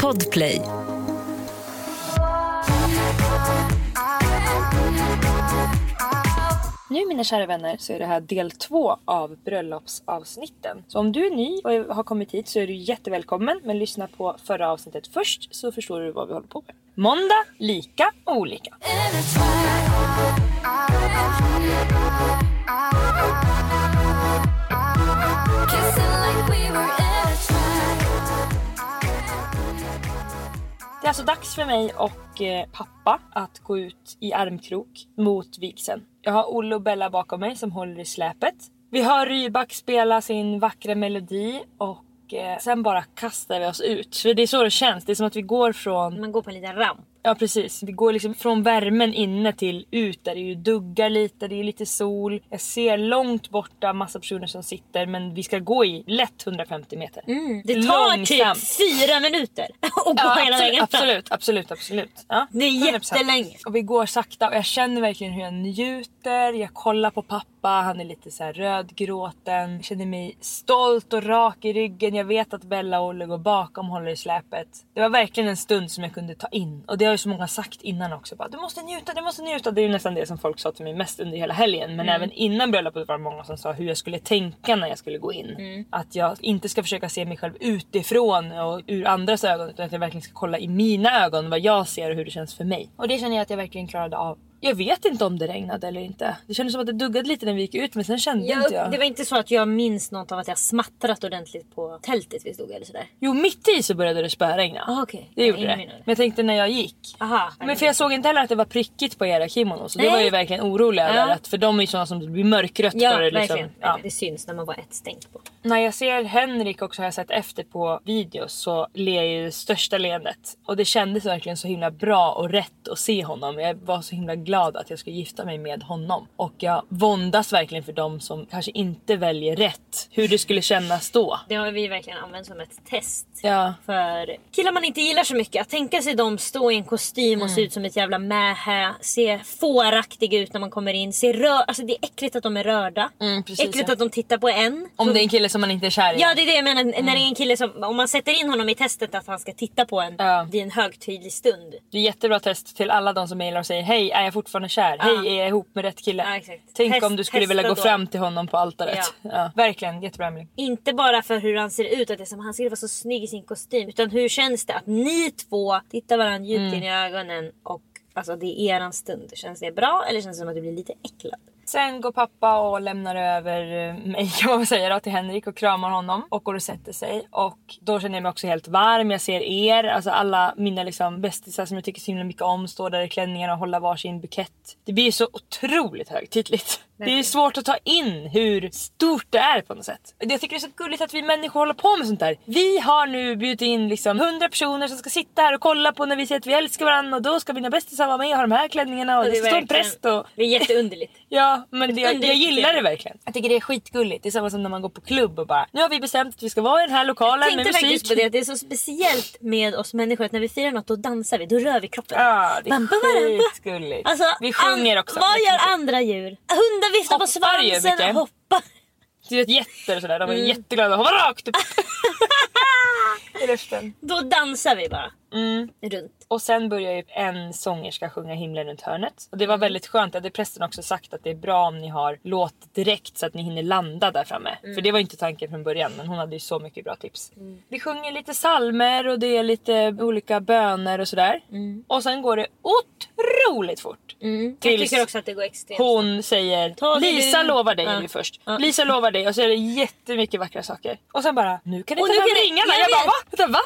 Podplay. Nu mina kära vänner så är det här del två av bröllopsavsnitten. Så om du är ny och har kommit hit så är du jättevälkommen. Men lyssna på förra avsnittet först så förstår du vad vi håller på med. Måndag, lika och olika. Det är alltså dags för mig och eh, pappa att gå ut i armkrok mot vigseln. Jag har Olle och Bella bakom mig som håller i släpet. Vi hör Rybak spela sin vackra melodi och eh, sen bara kastar vi oss ut. För det är så det känns. Det är som att vi går från... Man går på en liten ramp. Ja precis. Vi går liksom från värmen inne till ut där det ju duggar lite, det är lite sol. Jag ser långt borta massa personer som sitter men vi ska gå i lätt 150 meter. Mm, det tar Långsamt. typ fyra minuter att gå Ja, hela absolut, vägen fram. absolut, absolut, absolut. Ja, Det är 100%. jättelänge. Och vi går sakta och jag känner verkligen hur jag njuter. Jag kollar på pappa, han är lite så här rödgråten. Jag känner mig stolt och rak i ryggen. Jag vet att Bella och Olle går bakom och håller i släpet. Det var verkligen en stund som jag kunde ta in. Och det har ju så många sagt innan också. Bara, du måste njuta, du måste njuta. Det är ju nästan det som folk sa till mig mest under hela helgen. Men även innan bröllopet var det många som sa hur jag skulle tänka när jag skulle gå in. Att jag inte ska försöka se mig själv utifrån och ur andras ögon. Utan att jag verkligen ska kolla i mina ögon vad jag ser och hur det känns för mig. Och det känner jag att jag verkligen klarade av. Jag vet inte om det regnade eller inte. Det kändes som att det duggade lite när vi gick ut men sen kände inte Jag, jag. det var inte så att jag minns något av att jag smattrat ordentligt på tältet vi stod eller sådär. Jo mitt i så började det spöregna. Ah, okej. Det gjorde Jag det. Men jag tänkte när jag gick. Aha. Men för jag såg inte heller att det var prickigt på era kimonos. Så det var ju verkligen orolig över. Ja. Att för de är ju sådana som blir mörkrött Ja, det. Liksom. verkligen. Ja. Det syns när man bara ett stängt på. När jag ser Henrik också har jag sett efter på videos så ler jag ju det största leendet. Och det kändes verkligen så himla bra och rätt att se honom. Jag var så himla glad att jag skulle gifta mig med honom. Och jag våndas verkligen för de som kanske inte väljer rätt. Hur det skulle kännas då. Det har vi verkligen använt som ett test. Ja. För killar man inte gillar så mycket, att tänka sig dem stå i en kostym och Mm. se ut som ett jävla mähä, se fåraktiga ut när man kommer in, se rör... Alltså det är äckligt att de är rörda. Mm, precis, äckligt ja. att de tittar på en. Om Så- det är en kille som man inte är kär i. Ja det är det jag menar, när det är en kille som, om man sätter in honom i testet att han ska titta på en Ja. vid en högtidlig stund. Det är jättebra test till alla de som mejlar och säger hej är jag fortfarande kär? Hej är jag ihop med rätt kille? Ja, exakt. Tänk Test- om du skulle vilja gå då. fram till honom på altaret. Ja. Verkligen jättebra Emelie. Inte bara för hur han ser ut, att det är som han skulle vara så snygg i sin kostym. Utan hur känns det att ni två tittar varandra djupt Mm. in i ögonen och alltså det är eran stund. Känns det bra eller känns det som att du blir lite äcklad? Sen går pappa och lämnar över eh, mig kan man säga då, till Henrik och kramar honom och går och sätter sig. Och då känner jag mig också helt varm. Jag ser er, alltså alla mina liksom bästisar som jag tycker så himla mycket om står där i klänningar och håller varsin bukett. Det blir ju så otroligt högtidligt. Det är svårt att ta in hur stort det är på något sätt. Jag tycker det är så gulligt att vi människor håller på med sånt där. Vi har nu bjudit in liksom 100 personer som ska sitta här och kolla på när vi säger att vi älskar varandra och då ska mina bästisar vara med och ha de här klänningarna och, det det ska stå en präst och... Det är jätteunderligt. Ja men det, jag, jag gillar det verkligen. Jag tycker det är skitgulligt. Det är samma som när man går på klubb och bara nu har vi bestämt att vi ska vara i den här lokalen Jag med tänkte faktiskt musik. på det att det är så speciellt med oss människor att när vi firar något då dansar vi, då rör vi kroppen. Ja det är skitgulligt. Alltså, vi sjunger också. Vad gör andra djur? Hundar viftar på ju svansen mycket. och hoppar. Du vet getter och sådär, de är Mm. jätteglada hoppar rakt upp i luften. Då dansar vi bara. Mm. Runt. Och sen börjar ju en sångerska sjunga himlen runt hörnet. Och det var Mm. väldigt skönt, det hade prästen också sagt att det är bra om ni har låt direkt så att ni hinner landa där framme. Mm. För det var inte tanken från början men hon hade ju så mycket bra tips. Vi sjunger lite salmer och det är lite olika böner och sådär. Och sen går det otroligt fort. Mm. Jag tycker också att det går extremt Hon säger Ta Lisa lugnt." lovar dig Ja. ju först. Ja. Lisa lovar dig och så är det jättemycket vackra saker. Och sen bara nu kan ni ta fram ringarna. jag Jag, bara va? Vänta, va?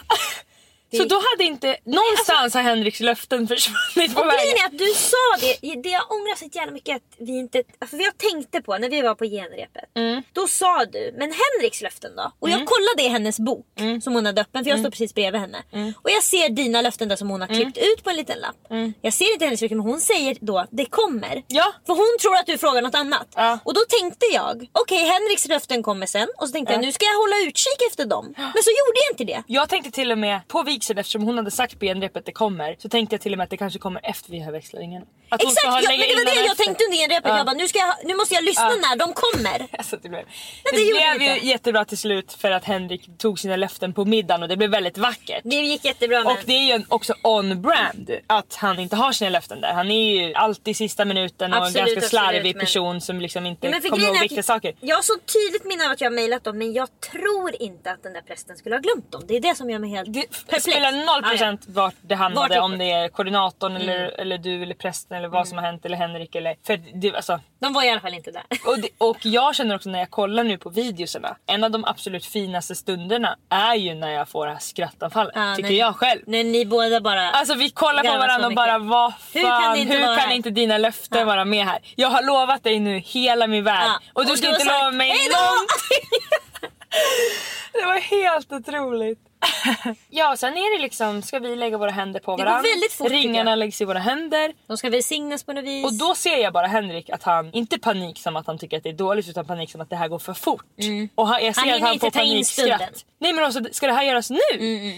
Så då hade inte någonstans har Henriks löften försvunnit på Och grejen vägen. är att du sa det, det jag ångrar så jävla mycket att vi inte... För jag tänkte på när vi var på genrepet. Mm. Då sa du, men Henriks löften då? Och jag kollade i hennes bok Mm. som hon hade öppen för jag står precis bredvid henne. Och jag ser dina löften där som hon har Mm. klippt ut på en liten lapp. Jag ser inte hennes löften men hon säger då, det kommer. Ja. För hon tror att du frågar något annat. Ja. Och då tänkte jag, okej Henriks löften kommer sen. Och så tänkte jag, nu ska jag hålla utkik efter dem. Men så gjorde jag inte det. Jag tänkte till och med på vigseln eftersom hon hade sagt på genrepet det kommer. Så tänkte jag till och med att det kanske kommer efter vi har växlaringen. Att Exakt, ska ha ja, men det var det jag efter. tänkte under genrepet. Ja. Jag bara, nu, ska jag, nu måste jag lyssna Ja. när de kommer. Alltså, det blev, det det gjorde blev det ju jättebra till slut för att Henrik tog sina löften på middagen och det blev väldigt vackert. Det gick jättebra men... Och det är ju också on brand att han inte har sina löften där. Han är ju alltid sista minuten och Absolut, en ganska slarvig absolut, men- person som liksom inte men kommer ihåg viktiga saker. Jag har så tydligt minne av att jag har mejlat dem men jag tror inte att den där prästen skulle ha glömt dem. Det är det som gör mig helt Det perplex. Spelar noll procent vart det hamnade, Vart om det är koordinatorn eller, Mm. eller du eller prästen eller vad som har hänt eller Henrik eller... För det, alltså, De var i alla fall inte där. och, det, och jag känner också när jag kollar nu på videoserna, en av de absolut finaste stunderna är ju när jag får det här skrattanfallet. Ja, tycker när- jag själv. När ni båda bara... Alltså vi kollar på varandra och bara vad Hur kan fan, inte hur kan inte dina löften Ja. vara med här? Jag har lovat dig nu hela min värld Ja. och du Och ska inte lova mig någonting. det var helt otroligt. ja sen är det liksom, ska vi lägga våra händer på Det går varandra. väldigt fort, Ringarna läggs i våra händer. De ska välsignas på något vis. Och då ser jag bara Henrik att han, inte panik som att han tycker att det är dåligt utan panik som att det här går för fort. Och han, jag ser Mm. Han att han får panikskratt. Nej men också, ska det här göras nu?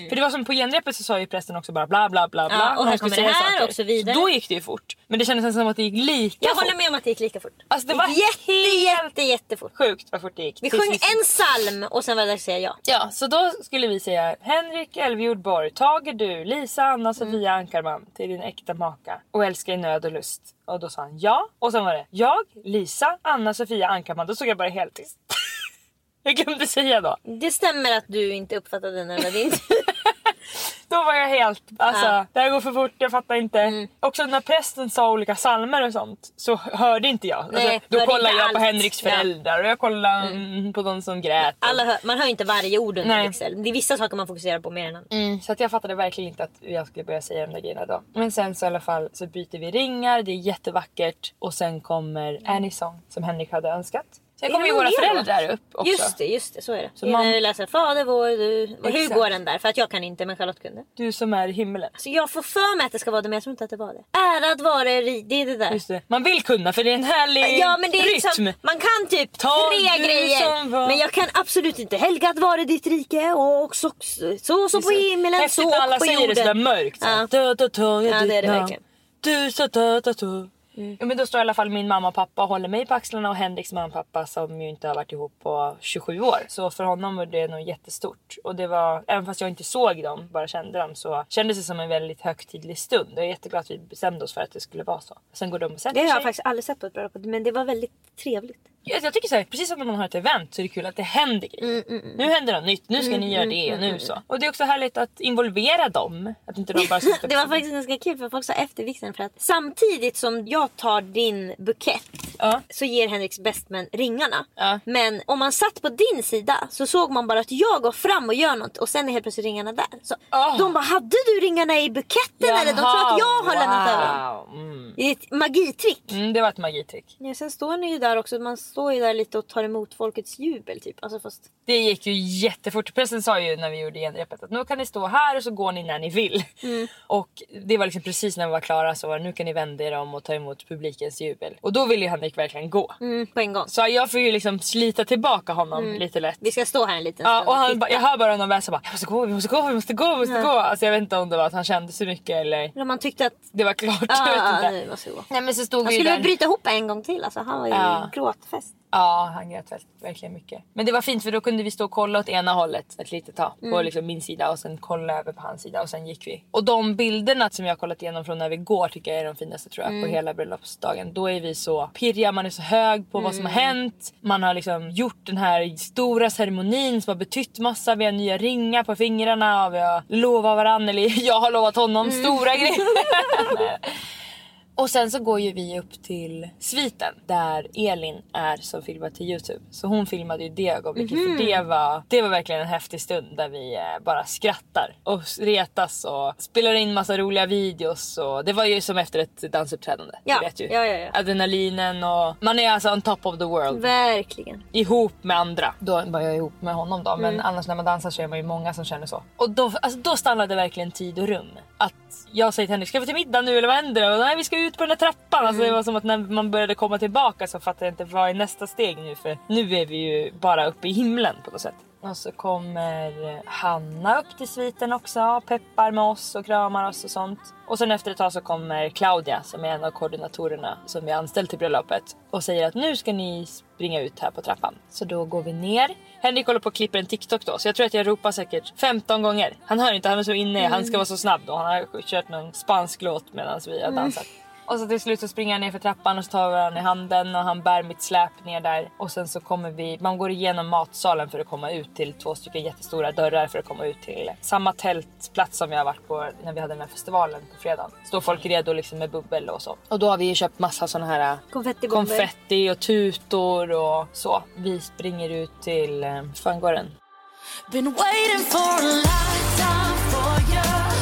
För det var som på genrepet så sa ju prästen också bara bla bla bla bla. Ja, och här kommer det här saker. och så vidare. då gick det ju fort. Men det kändes som att det gick lika jag fort. håller med om att det gick lika fort. Alltså, det var jätte, helt- jätte, jättefort. Sjukt vad fort det gick. Vi sjöng en psalm och sen var det dags att säga ja. Ja, så då skulle vi säga Henrik Elfjord Borg, tager du Lisa, Anna, Sofia Ankarman till din äkta maka och älskar i nöd och lust? Och då sa han ja. Och sen var det jag, Lisa, Anna, Sofia Ankarman. Då stod jag bara helt tyst. Jag glömde säga då. Det stämmer att du inte uppfattade den eller din Då var jag helt, alltså Ja. det här går för fort, jag fattar inte. Också när prästen sa olika psalmer och sånt så hörde inte jag. Nej, alltså, då kollade jag på allt. Henriks Ja. föräldrar och jag kollade mm. på de som grät. Alla hör, man hör inte varje ord under Nej. Det är vissa saker man fokuserar på mer än andra. Mm, så att jag fattade verkligen inte att jag skulle börja säga de där grejerna då. Men sen så i alla fall så byter vi ringar, det är jättevackert och sen kommer Annie Song som Henrik hade önskat. Sen kommer ju våra föräldrar upp också. Just det, just det, så är det. Så man- När läser Fader vår, du... Och hur går den där? För att jag kan inte men Charlotte kunde. Du som är i himmelen. Så jag får för mig att det ska vara det men jag tror inte att det var det. Ärad vare ri- det är det där. Just det. Man vill kunna för det är en härlig Ja men det är rytm. liksom, man kan typ Ta tre grejer. var- Men jag kan absolut inte helgat vare ditt rike och så, så, så på himlen Häftigt så när alla och på säger det sådär jorden. mörkt. så Ja. Jag Ja, det är det verkligen. Du sa döda Mm. Ja, men då står i alla fall min mamma och pappa och håller mig på axlarna och Henriks mamma och pappa som ju inte har varit ihop på 27 år. Så för honom var det nog jättestort. Och det var, även fast jag inte såg dem, bara kände dem så kändes det som en väldigt högtidlig stund. Och jag är jätteglad att vi bestämde oss för att det skulle vara så. Sen går de och sätter Det har jag faktiskt aldrig sett på ett bröllop men det var väldigt trevligt. Jag, jag tycker så här, precis som när man har ett event så är det kul att det händer grejer. Mm, Nu händer något nytt, nu ska ni göra det och nu så. Och det är också härligt att involvera dem. Att inte de bara Det var faktiskt ganska kul för folk sa efter vigseln för att samtidigt som jag tar din bukett Ja. så ger Henriks bestman ringarna. Ja. Men om man satt på din sida så såg man bara att jag går fram och gör något och sen är helt plötsligt ringarna där. Så Ah. De bara, hade du ringarna i buketten eller? De tror att jag har lämnat över dem. wow. Mm. Det är ett magitrick. Mm, det var ett magitrick. Ja, sen står ni ju där också, man står ju där lite och tar emot folkets jubel typ. Alltså fast... Det gick ju jättefort. Pressen sa ju när vi gjorde genrepet att nu kan ni stå här och så går ni när ni vill. Mm. Och det var liksom precis när vi var klara så var det, nu kan ni vända er om och ta emot publikens jubel. Och då ville ju Henrik verkligen gå. Mm, på en gång. Så jag får ju liksom slita tillbaka honom lite lätt. Vi ska stå här en liten Ja, stund och han, jag hör bara honom väsa bara jag måste gå, vi måste gå, vi måste gå, vi måste gå. Alltså jag vet inte om det var att han kände så mycket eller Men man tyckte att det var klart. ah, jag vet inte. gå. Nej men så stod Han vi skulle där. väl bryta ihop en gång till alltså. Han var ju Ja. gråtfest. Ja, han grät verkligen mycket. Men det var fint för då kunde vi stå och kolla åt ena hållet ett litet tag. Mm. På liksom min sida och sen kolla över på hans sida och sen gick vi. Och de bilderna som jag har kollat igenom från när vi går tycker jag är de finaste tror jag Mm. på hela bröllopsdagen. Då är vi så pirriga, man är så hög på vad som har Mm. hänt. Man har liksom gjort den här stora ceremonin som har betytt massa. Vi har nya ringar på fingrarna och vi har lovat varandra, eller jag har lovat honom Mm. stora grejer. Och sen så går ju vi upp till sviten där Elin är som filmar till Youtube. Så hon filmade ju det ögonblicket för det var, det var verkligen en häftig stund där vi eh, bara skrattar och retas och spelar in massa roliga videos. Och det var ju som efter ett dansuppträdande. Ja, Du vet ju. ja, ja, ja. Adrenalinen och man är alltså on top of the world Verkligen. ihop med andra. Då var jag ihop med honom då men Mm. annars när man dansar så är man ju många som känner så. Och då, alltså, då stannade verkligen tid och rum. Att jag säger till Henrik, ska vi till middag nu eller vad händer? Och, Nej vi ska ut på den där trappan. Alltså, Mm. det var som att när man började komma tillbaka så fattade jag inte vad är nästa steg nu för nu är vi ju bara uppe i himlen på något sätt. Och så kommer Hanna upp till sviten också, peppar med oss och kramar oss och sånt. Och sen efter ett tag så kommer Claudia som är en av koordinatorerna som vi har anställt till bröllopet och säger att nu ska ni springa ut här på trappan. Så då går vi ner. Henrik håller på och klipper en TikTok då så jag tror att jag ropar säkert 15 gånger. Han hör inte, han är så inne, han ska vara så snabb och han har kört någon spansk låt medan vi har dansat. Och så till slut så springer jag ner för trappan och så tar vi varandra i handen och han bär mitt släp ner där. Och sen så kommer vi, man går igenom matsalen för att komma ut till två stycken jättestora dörrar för att komma ut till samma tältplats som jag har varit på när vi hade den här festivalen på fredagen. Står folk redo liksom med bubbel och så. Och då har vi ju köpt massa såna här äh, Konfettibomber. konfetti och tutor och så. Vi springer ut till, eh, fan går den? Been waiting for a lifetime for you.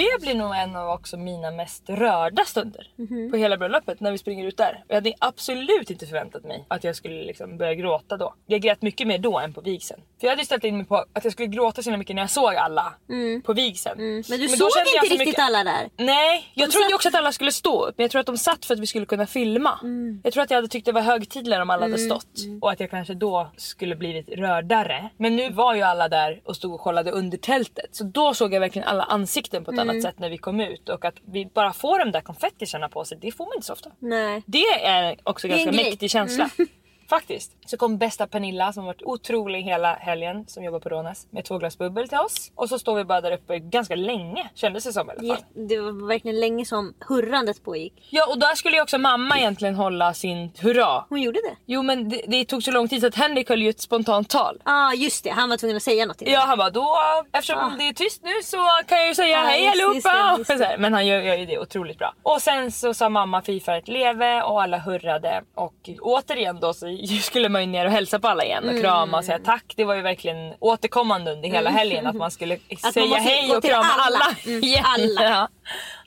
You. Blir nog en av också mina mest rörda stunder Mhm. på hela bröllopet när vi springer ut där. Jag hade absolut inte förväntat mig att jag skulle liksom börja gråta då. Jag grät mycket mer då än på vigseln. För jag hade ställt in mig på att jag skulle gråta så mycket när jag såg alla på vigseln. Mm. Men du då såg inte så riktigt mycket- alla där. Nej, jag De trodde satt- också att alla skulle stå upp men jag tror att de satt för att vi skulle kunna filma. Mm. Jag tror att jag hade tyckt det var högtidligare om alla hade stått och att jag kanske då skulle blivit rördare. Men nu var ju alla där och stod och kollade under tältet så då såg jag verkligen alla ansikten på ett Mm. annat sätt när vi kom ut och att vi bara får de där konfettisarna på sig det får man inte så ofta. Nej. Det är också en ganska. Mm. mäktig känsla. Faktiskt. Så kom bästa Pernilla som varit otrolig hela helgen som jobbar på Rånäs med två glas bubbel till oss. Och så står vi bara där uppe ganska länge kändes det som i alla fall. Det, det var verkligen länge som hurrandet pågick. Ja och där skulle ju också mamma egentligen hålla sin hurra. Hon gjorde det. Jo men det, det tog så lång tid så att Henrik höll ju ett spontant tal. Ja ah, just det, han var tvungen att säga något. Ja han bara då eftersom Ah. det är tyst nu så kan jag ju säga Ja, hej just allihopa. just just Men han gör, gör ju det otroligt bra. Och sen så sa mamma för ett leve och alla hurrade. Och återigen då så skulle man ju ner och hälsa på alla igen Mm. och krama och säga tack. Det var ju verkligen återkommande under hela helgen att man skulle man säga måste hej och krama alla. alla. Mm, igen. alla. Ja.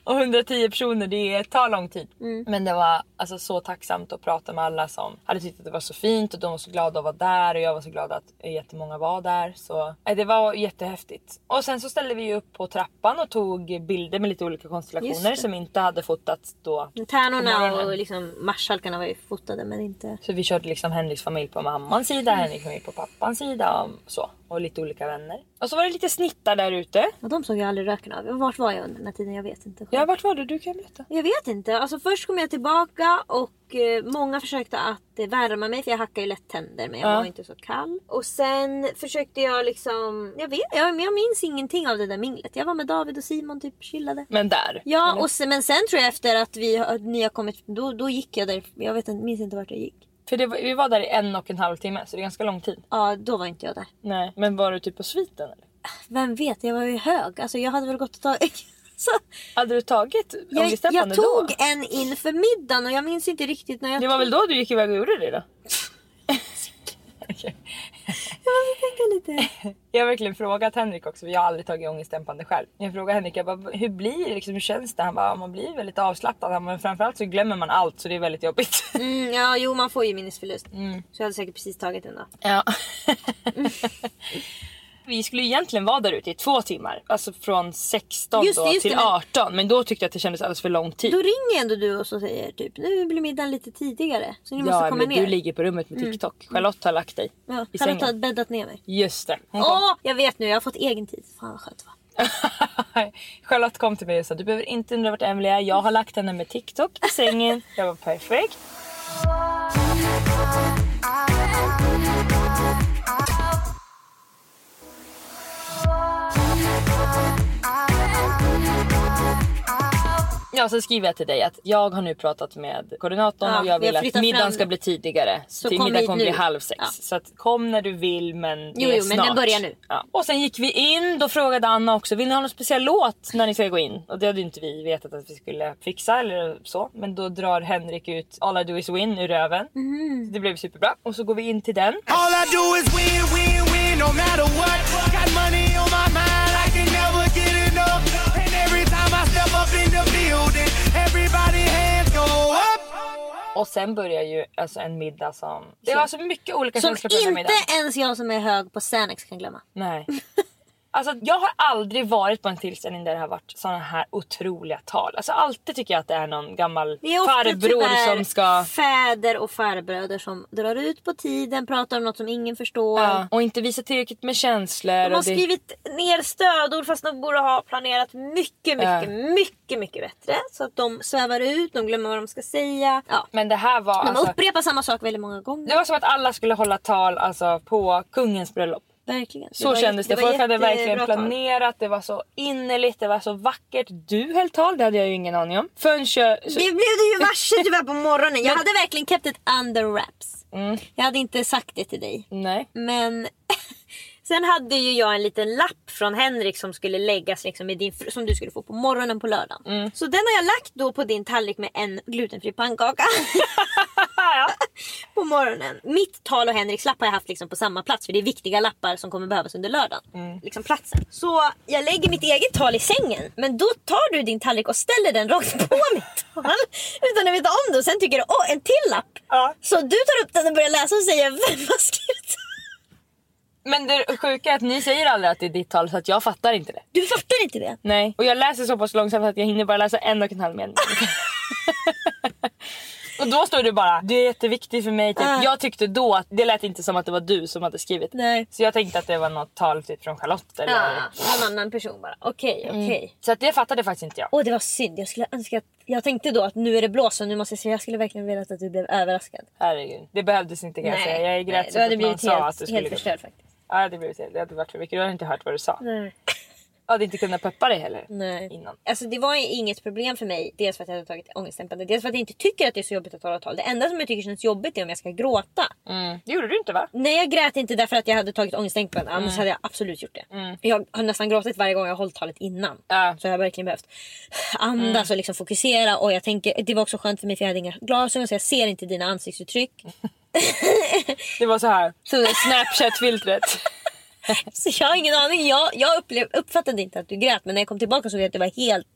Och 110 personer det tar lång tid. Mm. Men det var alltså så tacksamt att prata med alla som hade tyckt att det var så fint och de var så glada att vara där och jag var så glad att jättemånga var där. Så det var jättehäftigt. Och sen så ställde vi upp på trappan och tog bilder med lite olika konstellationer som inte hade fotats då. Tärnorna och liksom marskalkarna var ju fotade men inte... Så vi körde liksom Henriks familj på mammans sida, Henriks familj på pappans sida och så. Och lite olika vänner. Och så var det lite snittar där ute. Och de såg jag aldrig röken av. Vart var jag under den här tiden? Jag vet inte. Ja, vart var det? Du kan veta. Jag vet inte. Alltså först kom jag tillbaka och eh, många försökte att eh, värma mig för jag hackar ju lätt tänder men jag Ja. var inte så kall. Och sen försökte jag liksom, jag vet, jag, jag minns ingenting av det där minglet. Jag var med David och Simon typ chillade. Men där. Ja eller? och sen, men sen tror jag efter att vi, att ni har kommit, då, då gick jag där. Jag vet inte, minns inte vart jag gick. För det var, vi var där i en och en halv timme så det är ganska lång tid. Ja då var inte jag där. Nej. Men var du typ på sviten eller? Vem vet, jag var ju hög. Alltså jag hade väl gått och tagit... Så, Hade du tagit jag, jag tog då? en inför middagen och jag minns inte riktigt när jag Det var väl då du gick iväg och gjorde det då? lite. Jag har verkligen frågat Henrik också, för jag har aldrig tagit ångestdämpande själv. Jag frågade Henrik, jag bara, hur blir det liksom, hur känns det? Han bara, man blir väldigt avslappnad. Han bara, Men framförallt så glömmer man allt så det är väldigt jobbigt. Mm, ja, jo man får ju minnesförlust. Så jag hade säkert precis tagit den då. Ja. Vi skulle egentligen vara där ute i två timmar. Alltså från 16 Just det, då just det, till men- 18. Men då tyckte jag att det kändes alldeles för lång tid. Då ringer ändå du och så säger typ nu blir middagen lite tidigare. Så ni måste ja, komma men ner. du ligger på rummet med TikTok. Charlotte har lagt dig ja, i Charlotte sängen. har bäddat ner mig. Just det. Åh, jag vet nu, jag har fått egen tid. Fan vad skönt va? Charlotte kom till mig och sa du behöver inte undra vart Emily är. Jag har lagt henne med TikTok i sängen. Jag var perfekt. Ja, så skriver jag till dig att jag har nu pratat med koordinatorn Ja, och jag vill att middagen fram ska bli tidigare. Så till hit kommer bli halv sex. Ja. Så att kom när du vill men det Jo, är jo, men den snart. börjar nu. Ja. Och sen gick vi in, då frågade Anna också, vill ni ha någon speciell låt när ni ska gå in? Och det hade inte vi vetat att vi skulle fixa eller så. Men då drar Henrik ut All I do is win ur röven. Så det blev superbra. Och så går vi in till den. All I do is win, win, win, no matter what. Got money on my mind, Och sen börjar ju alltså en middag som... Det var så mycket olika Som känslor på den inte middagen. ens jag som är hög på Xanax kan glömma. Nej. Alltså jag har aldrig varit på en tillställning där det har varit såna här otroliga tal. Alltså alltid tycker jag att det är någon gammal Det är ofta farbror tyvärr som ska... fäder och farbröder som drar ut på tiden, pratar om något som ingen förstår. Ja, och inte visa tillräckligt med känslor. De har det... skrivit ner stödord fast de borde ha planerat mycket, mycket, Ja. mycket, mycket bättre. Så att de svävar ut, de glömmer vad de ska säga. Ja. Men det här var De alltså... upprepar samma sak väldigt många gånger. Det var som att alla skulle hålla tal alltså, på kungens bröllop. Verkligen. Så var kändes det. var Folk hade verkligen planerat. Det var så innerligt. Det var så vackert. Du höll tal. Det hade jag ju ingen aning om. Förrän jag... Så... Det blev du ju varse tyvärr på morgonen. Jag hade verkligen kept it under wraps. Mm. Jag hade inte sagt det till dig. Nej. Men sen hade ju jag en liten lapp från Henrik som skulle läggas liksom i din, som du skulle få på morgonen på lördagen. Mm. Så den har jag lagt då på din tallrik med en glutenfri pannkaka. på morgonen. Mitt tal och Henriks lapp har jag haft liksom på samma plats för det är viktiga lappar som kommer behövas under lördagen. Mm. Liksom platsen. Så jag lägger mitt eget tal i sängen men då tar du din tallrik och ställer den rakt på mitt tal utan att veta om det och sen tycker du åh en till lapp. Ja. Så du tar upp den och börjar läsa och säger vem har skrivit Men det sjuka är att ni säger aldrig att det är ditt tal så att jag fattar inte det. Du fattar inte det? Nej. Och jag läser så pass långsamt att jag hinner bara läsa en och en halv mening. och då står det bara det är jätteviktigt för mig. Typ. Ah. Jag tyckte då att det lät inte som att det var du som hade skrivit. Nej. Så jag tänkte att det var något tal typ från Charlotte eller... Ja, någon annan person bara. Okej, okej. Så att det fattade faktiskt inte jag. Åh det var synd. Jag skulle önska att... Jag tänkte då att nu är det blås och nu måste jag säga jag skulle verkligen velat att du blev överraskad. Herregud. Det behövdes inte kan jag säga. Jag grät du så fort någon blivit sa att helt, du skulle helt förstörd faktiskt. Ja, det hade blivit det. Det hade varit för mycket. Du hade inte hört vad du sa. Nej. Hade inte kunnat peppa dig heller. Nej. Innan. Alltså det var inget problem för mig. Dels för att jag hade tagit ångestdämpande. Dels för att jag inte tycker att det är så jobbigt att hålla tal. Det enda som jag tycker känns jobbigt är om jag ska gråta. Mm. Det gjorde du inte va? Nej jag grät inte därför att jag hade tagit ångestdämpande. Annars hade jag absolut gjort det. Jag har nästan gråtit varje gång jag har hållit talet innan. Ja. Så jag har verkligen behövt andas och liksom fokusera. Och jag tänker, det var också skönt för mig för jag hade inga glasögon så jag ser inte dina ansiktsuttryck. Det var så här. Så, Snapchat-filtret. så jag har ingen aning. Jag, jag upplev, uppfattade inte att du grät men när jag kom tillbaka så såg jag att det var helt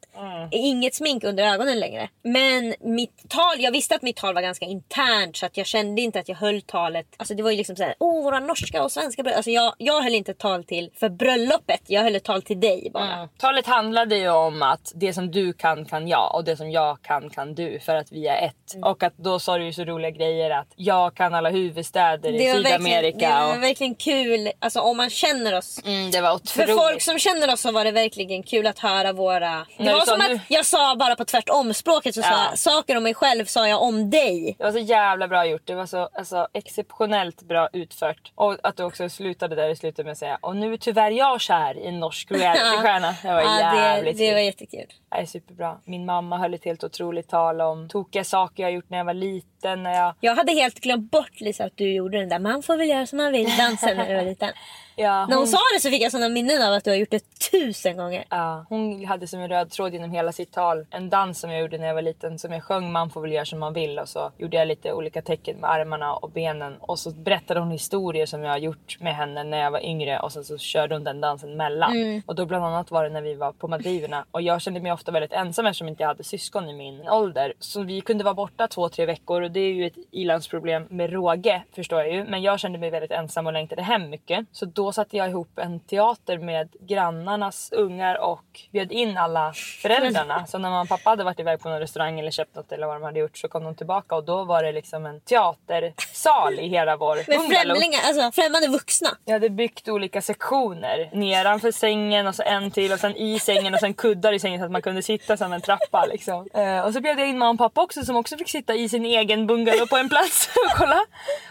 Inget smink under ögonen längre. Men mitt tal, jag visste att mitt tal var ganska internt så att jag kände inte att jag höll talet. Alltså det var ju liksom såhär, åh våra norska och svenska bröllop. Alltså jag, jag höll inte ett tal till för bröllopet. Jag höll ett tal till dig bara. Mm. Talet handlade ju om att det som du kan kan jag och det som jag kan kan du för att vi är ett. Mm. Och att då sa du ju så roliga grejer att jag kan alla huvudstäder i Sydamerika. det var och, verkligen kul, alltså om man känner oss. mm, det var För otroligt. folk som känner oss så var det verkligen kul att höra våra... Det var som nu- att jag sa bara på tvärtom språket så sa Ja. jag saker om mig själv sa jag om dig. Det var så jävla bra gjort. Det var så alltså, exceptionellt bra utfört. Och att du också slutade där i slutet med att säga och nu är tyvärr jag kär i en norsk realitystjärna. Det var Ja, det, jävligt det kul. var jättekul. Det är superbra. Min mamma höll ett helt otroligt tal om tokiga saker jag gjort när jag var liten. När jag, Jag hade helt glömt bort Lisa att du gjorde den där man får väl göra som man vill dansen när du var liten. ja, När hon sa det så fick jag sådana minnen av att du har gjort det tusen gånger. Ja, hon hade som en röd tråd genom hela sitt tal en dans som jag gjorde när jag var liten som jag sjöng man får väl göra som man vill och så gjorde jag lite olika tecken med armarna och benen och så berättade hon historier som jag har gjort med henne när jag var yngre och sen så körde hon den dansen mellan. Och då bland annat var det när vi var på Maldiverna och jag kände mig ofta väldigt ensam eftersom inte jag hade syskon i min ålder. Så vi kunde vara borta två, tre veckor och det är ju ett ilandsproblem med råge förstår jag ju. Men jag kände mig väldigt ensam och längtade hem mycket. Så då satte jag ihop en teater med grannarnas ungar och bjöd in alla föräldrarna. Så när mamma och pappa hade varit iväg på någon restaurang eller köpt något eller vad de hade gjort så kom de tillbaka och då var det liksom en teatersal i hela vår Med främlingar, alltså främmande vuxna. Jag hade byggt olika sektioner. Nedanför sängen och så en till och sen i sängen och sen kuddar i sängen så att man kunde sitta som en trappa. Liksom. Eh, och så bjöd jag in mamma och pappa också som också fick sitta i sin egen bungalow på en plats och kolla.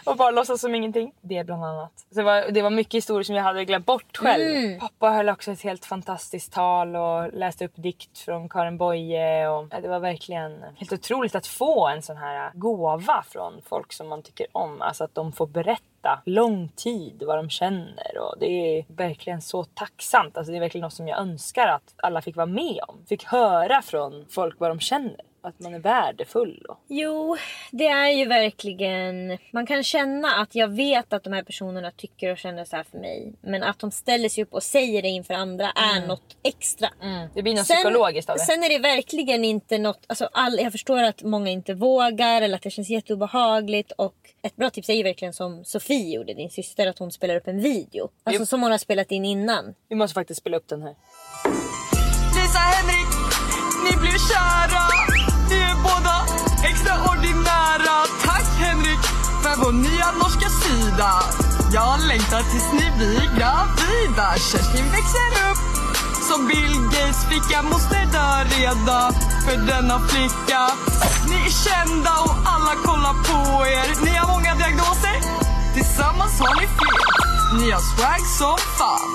Och bara låtsas som ingenting. Det bland annat. Så det, var, det var mycket historier som jag hade glömt bort själv. Pappa höll också ett helt fantastiskt tal och läste upp dikt från Karin Boye. Och, det var verkligen helt otroligt att få en sån här gåva från folk som man tycker om. Alltså att de får berätta lång tid vad de känner och det är verkligen så tacksamt. Alltså det är verkligen något som jag önskar att alla fick vara med om. Fick höra från folk vad de känner. Att man är värdefull. Och... Jo, det är ju verkligen... Man kan känna att jag vet att de här personerna tycker och känner så här för mig. Men att de ställer sig upp och säger det inför andra är något extra. Det blir något psykologiskt av det. sen är det verkligen inte något... Alltså all, jag förstår att många inte vågar eller att det känns jätteobehagligt. Och ett bra tips är ju verkligen som Sofie gjorde, din syster, att hon spelar upp en video. Alltså Jo. som hon har spelat in innan. Vi måste faktiskt spela upp den här. Lisa Henrik, ni blev kära. Ni är båda extraordinära. Tack Henrik för vår nya norska sida. Jag längtar tills ni blir gravida. Kerstin växer upp som Bill Gates flicka. Måste dö reda för denna flicka. Ni är kända och alla kollar på er. Ni har många diagnoser. Tillsammans har ni fler. Ni har swag som fan.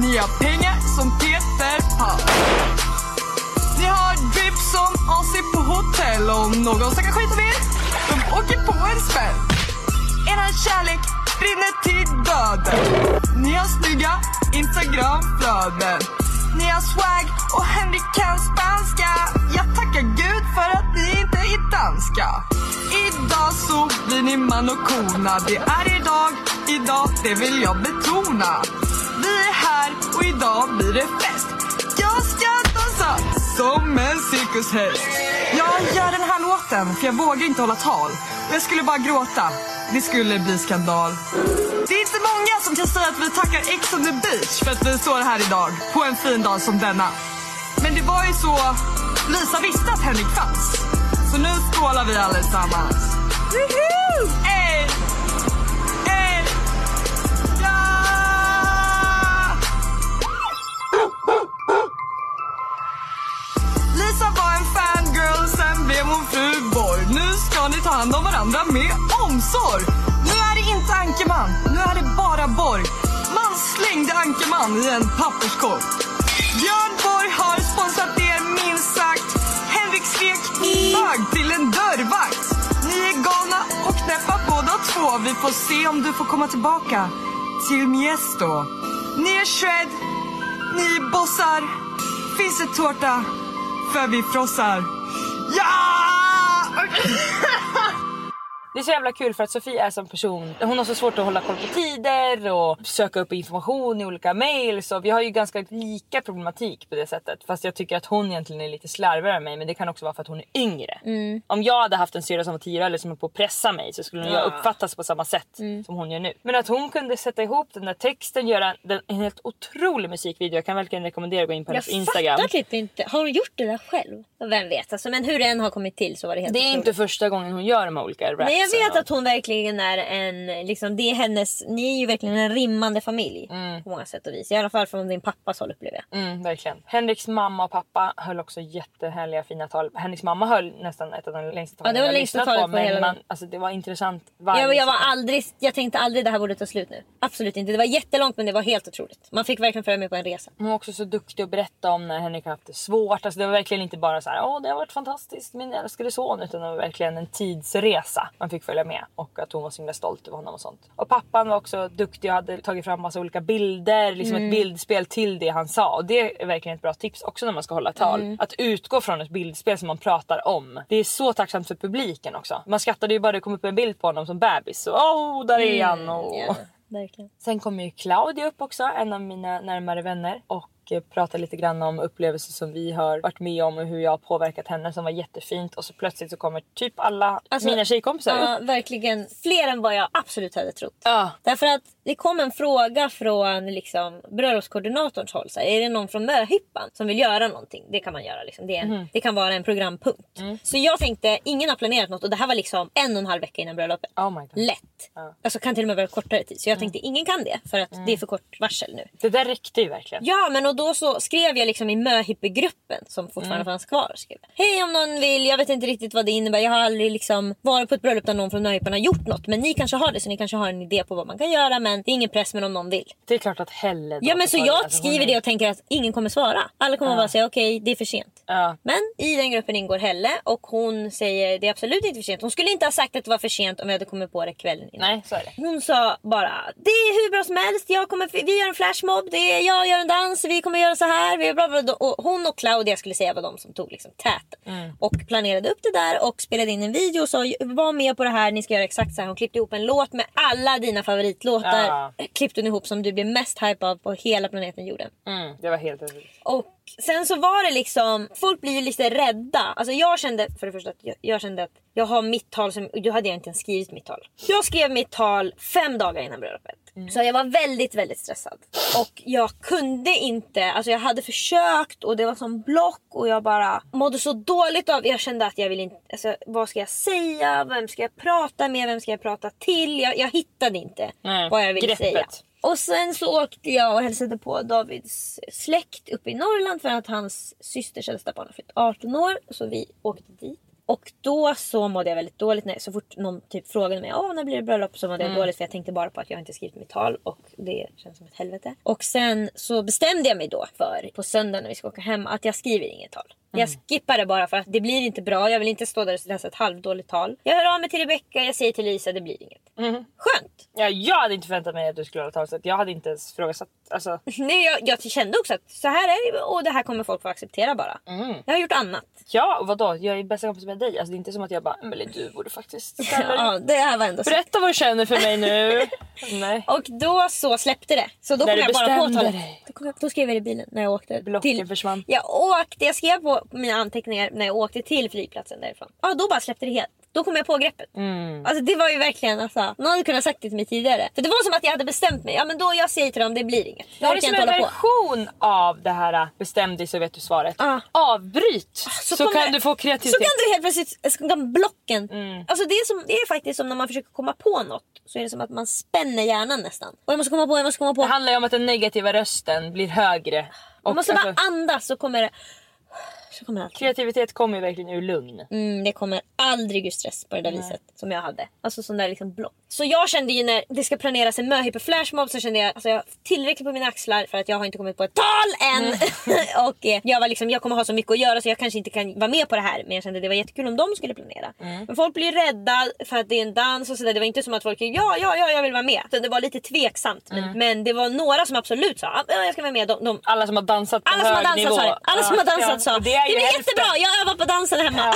Ni har pengar som Peter Pan. Som AC på hotell. Om någon snackar skit om er, de åker på en spänn. Eran kärlek brinner till döden. Ni har snygga Instagramflöden. Ni har swag och Henrik kan spanska. Jag tackar gud för att ni inte är danska. Idag så blir ni man och kona. Det är idag, idag, det vill jag betona. Vi är här och idag blir det fest. Som en cirkushäst. Jag gör den här låten för jag vågar inte hålla tal. Och jag skulle bara gråta. Det skulle bli skandal. Det är inte många som kan säga att vi tackar Ex on the beach för att vi står här idag på en fin dag som denna. Men det var ju så Lisa visste att Henrik fanns. Så nu skålar vi allesammans. Woohoo! Hand om varandra med omsorg. Nu är det inte Ankerman, nu är det bara Borg. Man slängde Ankerman i en papperskorg. Björn Borg har sponsrat er minst sagt. Henrik skrek bög till en dörrvakt. Ni är galna och knäppa båda två. Vi får se om du får komma tillbaka till Miesto. Ni är shred, ni är bossar. Finns det tårta? För vi frossar. Ja! Det är så jävla kul för att Sofie är som person, hon har så svårt att hålla koll på tider och söka upp information i olika mail. Så vi har ju ganska lika problematik på det sättet. Fast jag tycker att hon egentligen är lite slarvigare än mig. Men det kan också vara för att hon är yngre. Om jag hade haft en syrra som var 10 eller som är på att pressa mig så skulle jag uppfattas på samma sätt som hon gör nu. Men att hon kunde sätta ihop den där texten, göra en, en helt otrolig musikvideo. Jag kan verkligen rekommendera att gå in på Jag hennes Instagram. fattar typ inte. Har hon gjort det där själv? Vem vet. Alltså, men hur det än har kommit till så var det helt Det är otroligt. inte första gången hon gör de här olika rapsen. Nej jag vet och- att hon verkligen är en, liksom, det är hennes, ni är ju verkligen en rimmande familj. På många sätt och vis. I alla fall från din pappas håll upplever jag. Mm, verkligen. Henriks mamma och pappa höll också jättehärliga fina tal. Henriks mamma höll nästan ett av de längsta talen Ja, det var jag längsta talet på men hela man, alltså, det var intressant varje Jag, jag, var aldrig, jag tänkte aldrig det här borde ta slut nu. Absolut inte. Det var jättelångt men det var helt otroligt. Man fick verkligen följa med på en resa. Hon var också så duktig att berätta om när Henrik har haft det svårt. Alltså, det var verkligen inte bara så här, åh det har varit fantastiskt min älskade son. Utan det var verkligen en tidsresa man fick följa med. Och att hon var så himla stolt över honom och sånt. Och pappan var också duktig och hade tagit fram massa olika bilder. Liksom Mm. ett bildspel till det han sa. Och det är verkligen ett bra tips också när man ska hålla tal. Mm. Att utgå från ett bildspel som man pratar om. Det är så tacksamt för publiken också. Man skrattade ju bara det kom upp en bild på honom som bebis. Åh där är han! Och... Mm, Ja, verkligen. Sen kommer ju Claudia upp också, en av mina närmare vänner. Och eh, pratar lite grann om upplevelser som vi har varit med om och hur jag har påverkat henne som var jättefint. Och så plötsligt så kommer typ alla Alltså, mina tjejkompisar Ja, verkligen fler än vad jag absolut hade trott. Ja. Därför att det kom en fråga från liksom, bröllopskoordinatorns håll. Så här, är det någon från Möhippan som vill göra någonting? Det kan man göra. Liksom. Det, en, Mhm. det kan vara en programpunkt. Mm. Så jag tänkte, ingen har planerat något och det här var liksom en och en halv vecka innan bröllopet. Oh. Lätt. Ja. Mm. Alltså kan till och med vara kortare tid. Så jag tänkte ingen kan det för att det är för kort varsel nu. Det där räckte ju verkligen. Ja men och då så skrev jag liksom i möhippegruppen som fortfarande Mm. fanns kvar. Skrev, Hej om någon vill, jag vet inte riktigt vad det innebär. Jag har aldrig liksom varit på ett bröllop där någon från möhippan har gjort något. Men ni kanske har det så ni kanske har en idé på vad man kan göra. Men det är ingen press men om någon vill. Det är klart att Helle Ja men så jag följa. Alltså, skriver det och tänker att ingen kommer svara. Alla kommer bara säga okej det är för sent. Ja. Men i den gruppen ingår Helle och hon säger det är absolut inte för sent. Hon skulle inte ha sagt att det var för sent om vi hade kommit på det kvällen innan. Nej så är det. Hon sa bara det är hur bra som helst. Jag kommer, vi gör en flashmob. Det är, jag gör en dans. Vi kommer göra så här. Vi är bla bla bla. Och hon och Claudia skulle säga var de som tog liksom täten. Och planerade upp det där och spelade in en video och sa var med på det här. Ni ska göra exakt så här. Hon klippte ihop en låt med alla dina favoritlåtar. Ja. Klippte hon ihop som du blev mest hype av på hela planeten jorden. Mm, det var helt. Och sen så var det liksom, folk blir ju lite rädda. Alltså jag kände för det första att jag, jag kände att jag har mitt tal som, då hade jag inte ens skrivit mitt tal. Jag skrev mitt tal fem dagar innan bröllopet. Så jag var väldigt, väldigt stressad. Och jag kunde inte, alltså jag hade försökt och det var som block och jag bara mådde så dåligt av, jag kände att jag vill inte, alltså vad ska jag säga, vem ska jag prata med, vem ska jag prata till? Jag, jag hittade inte Nej, vad jag ville greppet. säga. Och sen så åkte jag och hälsade på Davids släkt uppe i Norrland för att hans systers äldsta barn har fyllt 18 år. Så vi åkte dit. Och då så mådde jag väldigt dåligt. När, så fort någon typ frågade mig Åh, när blir det bröllop så mådde jag dåligt för jag tänkte bara på att jag inte skrivit mitt tal och det känns som ett helvete. Och sen så bestämde jag mig då för på söndag när vi ska åka hem att jag skriver inget tal. Jag skippar det bara för att det blir inte bra. Jag vill inte stå där och läsa ett halvdåligt tal. Jag hör av mig till Rebecca, jag säger till Lisa det blir inget. Skönt! Ja, jag hade inte förväntat mig att du skulle hålla tal så jag hade inte ens frågasatt. Alltså, Nej, jag, jag kände också att så här är det och det här kommer folk få acceptera bara. Jag har gjort annat. ja, och vadå? Jag är bästa kompis med dig. Alltså, det är inte som att jag bara, Emelie du borde faktiskt Ja, det här var ändå så. Berätta vad du känner för mig nu. Nej. Och då så släppte det. Så då När kom jag bara på talet. dig. Då, kom jag, då skrev jag det i bilen när jag åkte Blocken försvann. Jag åkte, jag skrev på mina anteckningar när jag åkte till flygplatsen därifrån. Ja, då bara släppte det helt. Då kom jag på greppet. Mm. Alltså det var ju verkligen alltså, någon hade kunnat sagt det till mig tidigare. För det var som att jag hade bestämt mig. Ja men då jag säger till dem, det blir inget. Det är som en hålla på. version av det här äh, bestäm dig så vet du svaret. Ja. Avbryt så, kommer- kan du få Så kreativitet. kan du helt plötsligt, så kan blocken. Mm. Alltså det är, som, det är faktiskt som när man försöker komma på något. Så är det som att man spänner hjärnan nästan. Och jag måste komma på, jag måste komma på. Det handlar ju om att den negativa rösten blir högre. Man Och måste bara alltså, andas så kommer det... Så kommer kreativitet kommer ju verkligen ur lugn. Mm, det kommer aldrig ur stress på det där viset som jag hade. Alltså sån där liksom block. Så jag kände ju när det ska planeras en möhippa flashmob så kände jag alltså jag har tillräckligt på mina axlar för att jag har inte kommit på ett tal än. och eh, jag var liksom, jag kommer ha så mycket att göra så jag kanske inte kan vara med på det här. Men jag kände det var jättekul om de skulle planera. Men folk blir rädda för att det är en dans och sådär. Det var inte som att folk ja, ja, ja, jag vill vara med. Så det var lite tveksamt. Men, men det var några som absolut sa "Ja, jag ska vara med. De, de, Alla som har dansat på alla som har hög dansat nivå. sa det. Alla som har dansat Ja, sa det, det är jättebra. Jag övar på dansen hemma.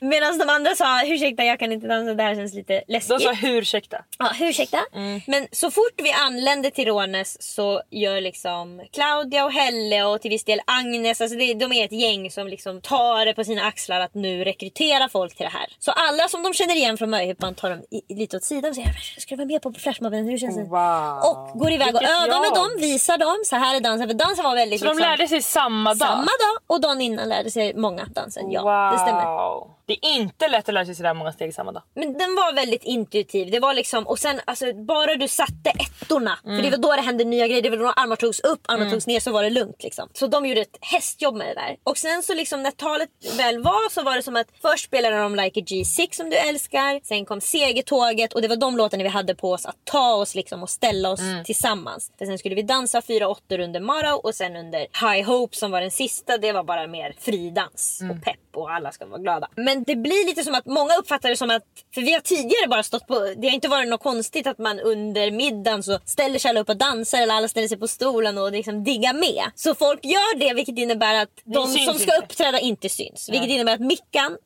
Medan de andra sa ursäkta jag kan inte dansa, det här känns lite läskigt. De sa hur ursäkta. Ja, ursäkta. Men så fort vi anländer till Rånes så gör liksom Claudia och Helle och till viss del Agnes, alltså det, de är ett gäng som liksom tar det på sina axlar att nu rekrytera folk till det här. Så alla som de känner igen från Möhippan tar de i, lite åt sidan och säger ska du vara med på flashmobben? Hur känns det? Wow. Och går iväg och Vilket övar med dem, visar dem. Så här är dansen. För dansen var väldigt Så de liksom, lärde sig samma dag? samma dag och dagen innan lärde sig många dansen. Ja, det stämmer. Wow. Det är inte lätt att lära sig sådär många steg samma dag. Men den var väldigt intuitiv. Det var liksom, och sen alltså, bara du satte ettorna. För Mm. det var då det hände nya grejer. Det var då armar togs upp, armar togs ner så var det lugnt. Liksom. Så de gjorde ett hästjobb med det där. Och sen så liksom när talet väl var så var det som att först spelade de Like a G6 som du älskar. Sen kom Segertåget och det var de låtarna vi hade på oss att ta oss liksom och ställa oss Mm. tillsammans. För sen skulle vi dansa fyra åttor under Marrow och sen under High Hope som var den sista. Det var bara mer fridans Mm. och pepp och alla ska vara glada. Men det blir lite som att många uppfattar det som att, för vi har tidigare bara stått på, det har inte varit något konstigt att man under middagen så ställer sig alla upp och dansar eller alla ställer sig på stolen och liksom diggar med. Så folk gör det vilket innebär att de som ska inte. uppträda inte syns. Vilket innebär att Mickan,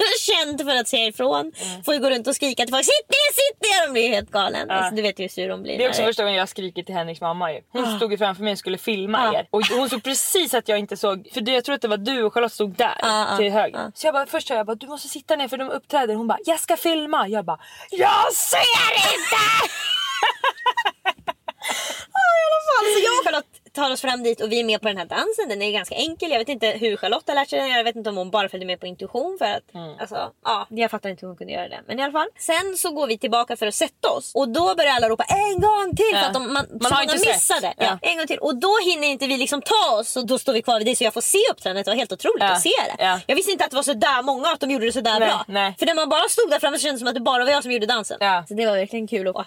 är känd för att säga ifrån, Mm. får ju gå runt och skrika till folk sitt ner, sitt ner! De blir helt galen. Alltså, du vet ju hur sur de blir. Det är också första gången jag skriker till Henriks mamma ju. Hon stod ju framför mig och skulle filma Ah. er. Och hon såg precis att jag inte såg, för jag tror att det var du och Charlotte stod där Ah, ah, till höger. ah. Så jag bara, först jag bara du måste sitta ner för de uppträder. Hon bara jag ska filma. Jag bara jag ser inte! i alla fall. Så jag och Charlotte tar oss fram dit och vi är med på den här dansen. Den är ganska enkel. Jag vet inte hur Charlotte har lärt sig den. Jag vet inte om hon bara följde med på intuition för att alltså, ja, jag fattar inte hur hon kunde göra det. Men i alla fall. Sen så går vi tillbaka för att sätta oss och då börjar alla ropa en gång till för Ja. att de, man, Man har inte sett. missade. Ja. Ja. En gång till och då hinner inte vi liksom ta oss och då står vi kvar vid det så jag får se uppträdandet. Det var helt otroligt att se det. Ja. Jag visste inte att det var så där många att de gjorde det så där Nej, bra. nej. För när man bara stod där framme så kändes det som att det bara var jag som gjorde dansen. Så det var verkligen kul att eh,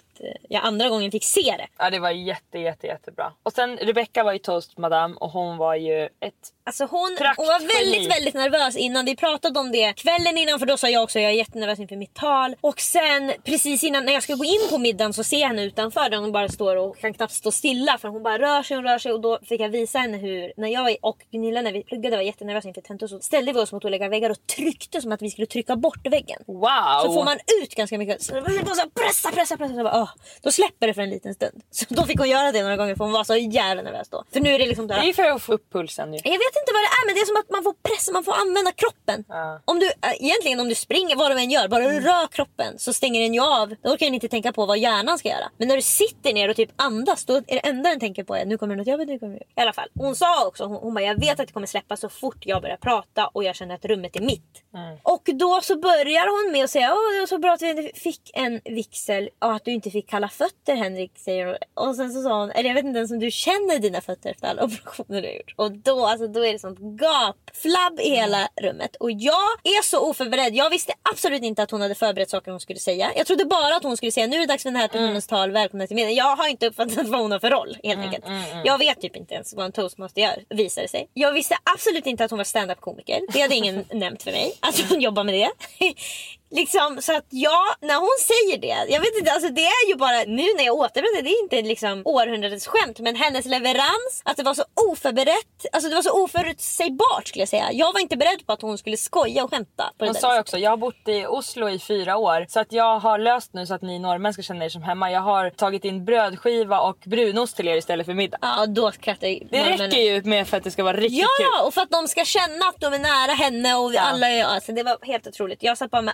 jag andra gången fick se det. Ja det var jätte jätte jättebra. Och sen Rebecca var ju toast madame och hon var ju ett Alltså hon, hon var väldigt väldigt nervös innan. Vi pratade om det kvällen innan för då sa jag också att jag är jättenervös inför mitt tal. Och sen precis innan när jag ska gå in på middagen så ser jag henne utanför där hon bara står och kan knappt stå stilla för hon bara rör sig och rör sig och då fick jag visa henne hur när jag och Gunilla när vi pluggade var jättenervösa inför tentor så ställde vi oss mot olika väggar och tryckte som att vi skulle trycka bort väggen. wow. Så får man ut ganska mycket. Så bara så här, pressa, pressa, pressa. Så bara, åh, då släpper det för en liten stund. Så då fick hon göra det några gånger för hon var så jävla nervös då. För nu är det liksom Det är för att få upp pulsen ju. jag vet inte vad det är men det är som att man får pressa, man får använda kroppen. Ja. Om du, äh, egentligen om du springer, vad du än gör, bara du rör kroppen så stänger den ju av. Då orkar den inte tänka på vad hjärnan ska göra. Men när du sitter ner och typ andas, då är det enda den tänker på är nu kommer det något jobbigt, nu kommer det I alla fall. Hon sa också, hon, hon bara jag vet att det kommer släppa så fort jag börjar prata och jag känner att rummet är mitt. Och då så börjar hon med att säga åh det var så bra att vi inte fick en vigsel och att du inte fick kalla fötter Henrik säger hon. Och sen så sa hon, eller jag vet inte ens om du känner dina fötter efter alla operationer har gjort. Och då, alltså, då är det sånt gap, flabb i hela rummet. Och jag är så oförberedd. Jag visste absolut inte att hon hade förberett saker hon skulle säga. Jag trodde bara att hon skulle säga nu är det dags för den här personens tal, välkomna till middagen. Jag har inte uppfattat vad hon har för roll helt enkelt. Jag vet typ inte ens vad en toastmaster gör, visar det sig. Jag visste absolut inte att hon var stand-up komiker. Det hade ingen nämnt för mig. Att hon jobbar med det. Liksom, så att ja, när hon säger det. Jag vet inte, alltså det är ju bara nu när jag återberättar det. är inte liksom århundradets skämt. Men hennes leverans, att det var så oförberett. Alltså det var så oförutsägbart skulle jag säga. Jag var inte beredd på att hon skulle skoja och skämta. På Hon sa ju också, jag har bott i Oslo i fyra år så att jag har löst nu så att ni norrmän ska känna er som hemma. Jag har tagit in brödskiva och brunost till er istället för middag. Ja, då skrattar ju Det räcker ju med för att det ska vara riktigt kul. Ja, och för att de ska känna att de är nära henne och vi Ja. alla är... Alltså, det var helt otroligt. Jag satt bara med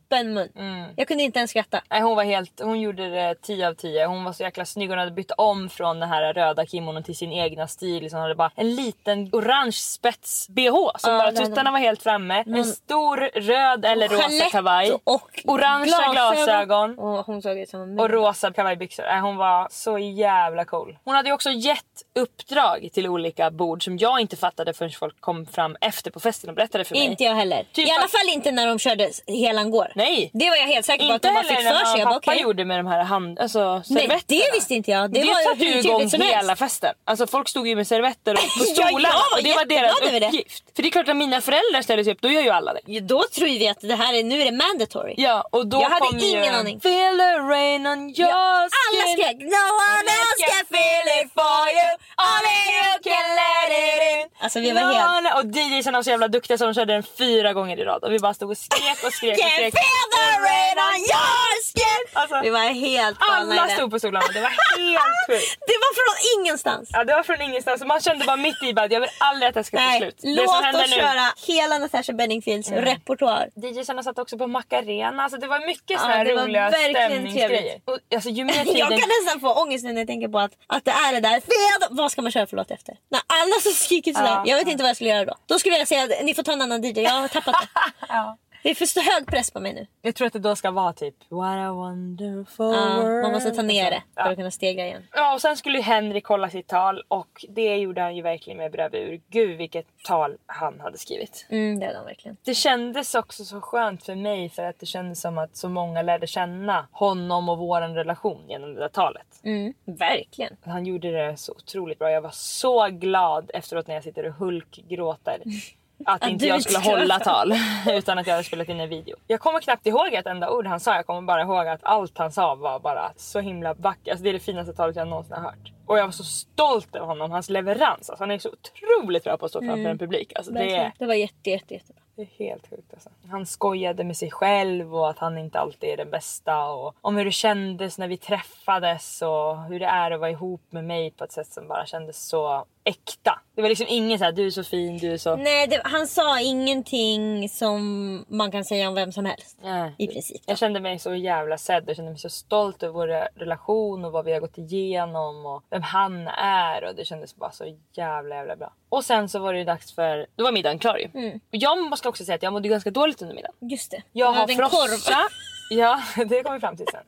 öppen mun. Mm. Jag kunde inte ens skratta. Nej, hon var helt, hon gjorde det 10 av 10. Hon var så jäkla snygg. Hon hade bytt om från den här röda kimonon till sin egna stil. Hon hade bara en liten orange spets bh som Ja, bara tuttarna var helt framme. En stor röd eller rosa kavaj. och Orangea glasögon. Och hon såg ut som en Och rosa kavajbyxor. Nej, hon var så jävla cool. Hon hade ju också gett uppdrag till olika bord som jag inte fattade förrän folk kom fram efter på festen och berättade för mig. Inte jag heller. Typ I alla fall inte när de körde helan går. Nej. Det var jag helt säker på att Inte de bara fick för sig. bara, pappa okej. gjorde med de här hand, alltså, Nej, servetterna. det visste inte jag. Det, Det, var satte ju igång hela festen. Alltså folk stod ju med servetter och på Ja, stolarna var och det var deras över det. uppgift. För det är klart att mina föräldrar ställer sig upp, då gör ju alla det. Ja, Då tror vi att det här är, nu är det mandatory. Ja och då Jag hade ingen ju aning. Feel the rain on your Alla skin. skrek No one else can feel it for you Only you can let it in Alltså vi var helt... Ja, nej, och DJsarna var så jävla duktiga så de körde den fyra gånger i rad och vi bara stod och skrek och skrek och skrek. Alltså, Vi var helt alla stod på stolarna, det var helt sjukt. Det var från ingenstans. Ja, det var från ingenstans man kände bara mitt i att jag vill aldrig att det ska ta slut. låt oss nu. Mm. köra hela Natasha Benningfields repertoar. DJsarna satt också på Macarena, alltså det var mycket Ja, såna det var roliga verkligen stämningsgrejer. Och, alltså, ju mer Jag tiden... kan nästan få ångest när jag tänker på att, att det är det där. Feather- Vad ska man köra för låt efter? När alla så skriker sådär. Ja. Jag vet inte vad jag skulle göra då. Då skulle jag säga att ni får ta en annan DJ. Jag har tappat det. Ja. Det är för hög press på mig nu. Jag tror att det då ska vara typ What a wonderful Ja, world. man måste ta ner det för Ja. att kunna stegra igen. Ja och sen skulle ju Henrik hålla sitt tal och det gjorde han ju verkligen med bravur. Gud vilket tal han hade skrivit. Mm, det är de verkligen. Det kändes också så skönt för mig för att det kändes som att så många lärde känna honom och våran relation genom det där talet. Mm, verkligen. Han gjorde det så otroligt bra. Jag var så glad efteråt när jag sitter och hulkgråter. Att inte jag skulle hålla tal utan att jag hade spelat in en video. Jag kommer knappt ihåg ett enda ord han sa. Jag kommer bara ihåg att allt han sa var bara så himla vackert. Alltså det är det finaste talet jag någonsin har hört. Och jag var så stolt över honom, hans leverans. Alltså han är så otroligt bra på att stå framför en publik. Alltså det, är, Det var jätte, jätte, jättebra. det är helt sjukt alltså. Han skojade med sig själv och att han inte alltid är den bästa. Och om hur det kändes när vi träffades och hur det är att vara ihop med mig på ett sätt som bara kändes så äkta. Det var liksom ingen så här, du är så fin, du är så... Nej, det, han sa ingenting som man kan säga om vem som helst. Nej. I princip. Jag kände mig så jävla sedd och kände mig så stolt över vår relation och vad vi har gått igenom och vem han är och det kändes bara så jävla jävla bra. Och sen så var det dags för, då var middagen klar ju. Och jag måste också säga att jag mådde ganska dåligt under middagen. Just det. Jag Du har frossa. Ja, det kommer vi fram till sen.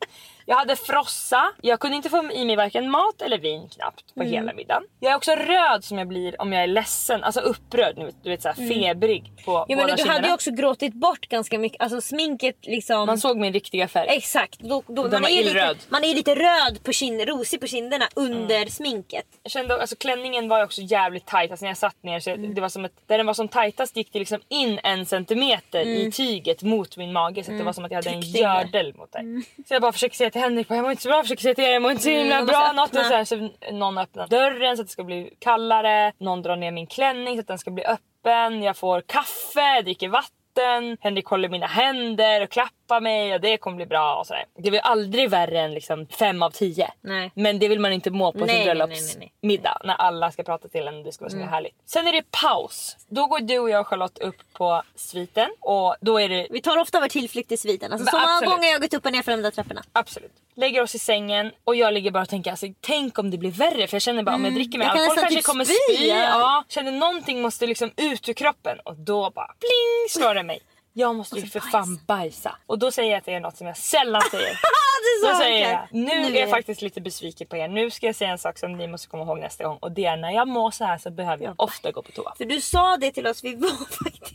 Jag hade frossa. Jag kunde inte få i mig varken mat eller vin knappt på Mm. hela middagen. Jag är också röd som jag blir om jag är ledsen. Alltså upprörd, du vet, du vet såhär febrig på Ja, men båda du hade ju också gråtit bort ganska mycket. Alltså sminket liksom. Man såg min riktiga färg. Exakt. Då, då, man, var är ju lite, illröd. man är lite röd på kind, rosig på kinderna under sminket. Jag kände alltså klänningen var ju också jävligt tight. Alltså när jag satt ner så Mm. det var som att där den var som tightast gick det liksom in en centimeter i tyget mot min mage så det var som att jag hade en Mm. Tryckte in det. gördel mot det. Så jag bara försöker säga till Henrik, bara, jag mår inte så bra, försöker säga till er, jag mår inte så himla Mm, bra. måste Något och så, här, så någon öppnar dörren så att det ska bli kallare. Någon drar ner min klänning så att den ska bli öppen. Jag får kaffe, dricker vatten. Henrik håller mina händer och klappar mig och det kommer bli bra och sådär. Det ju aldrig värre än liksom fem av tio. Nej. Men det vill man inte må på Nej, sin bröllopsmiddag när alla ska prata till en och det ska vara så Mm. härligt. Sen är det paus. Då går du och jag och Charlotte upp på sviten och då är det Vi tar ofta vår tillflykt till sviten. Alltså, så många gånger jag har gått upp och ner för de där trapporna. Absolut. Lägger oss i sängen och jag ligger bara och tänker alltså, tänk om det blir värre för jag känner bara om jag dricker Mm. Jag kan alkohol nästan kanske typ kommer spy. Ja. Känner någonting måste liksom ut ur kroppen och då bara pling slår det mig. Jag måste ju för fan bajsa. Och då säger jag till er något som jag sällan säger. Då säger jag. nu, är jag faktiskt lite besviken på er. Nu ska jag säga en sak som ni måste komma ihåg nästa gång. Och det är när jag mår så här så behöver jag ofta gå på toa. För du sa det till oss, vi var faktiskt...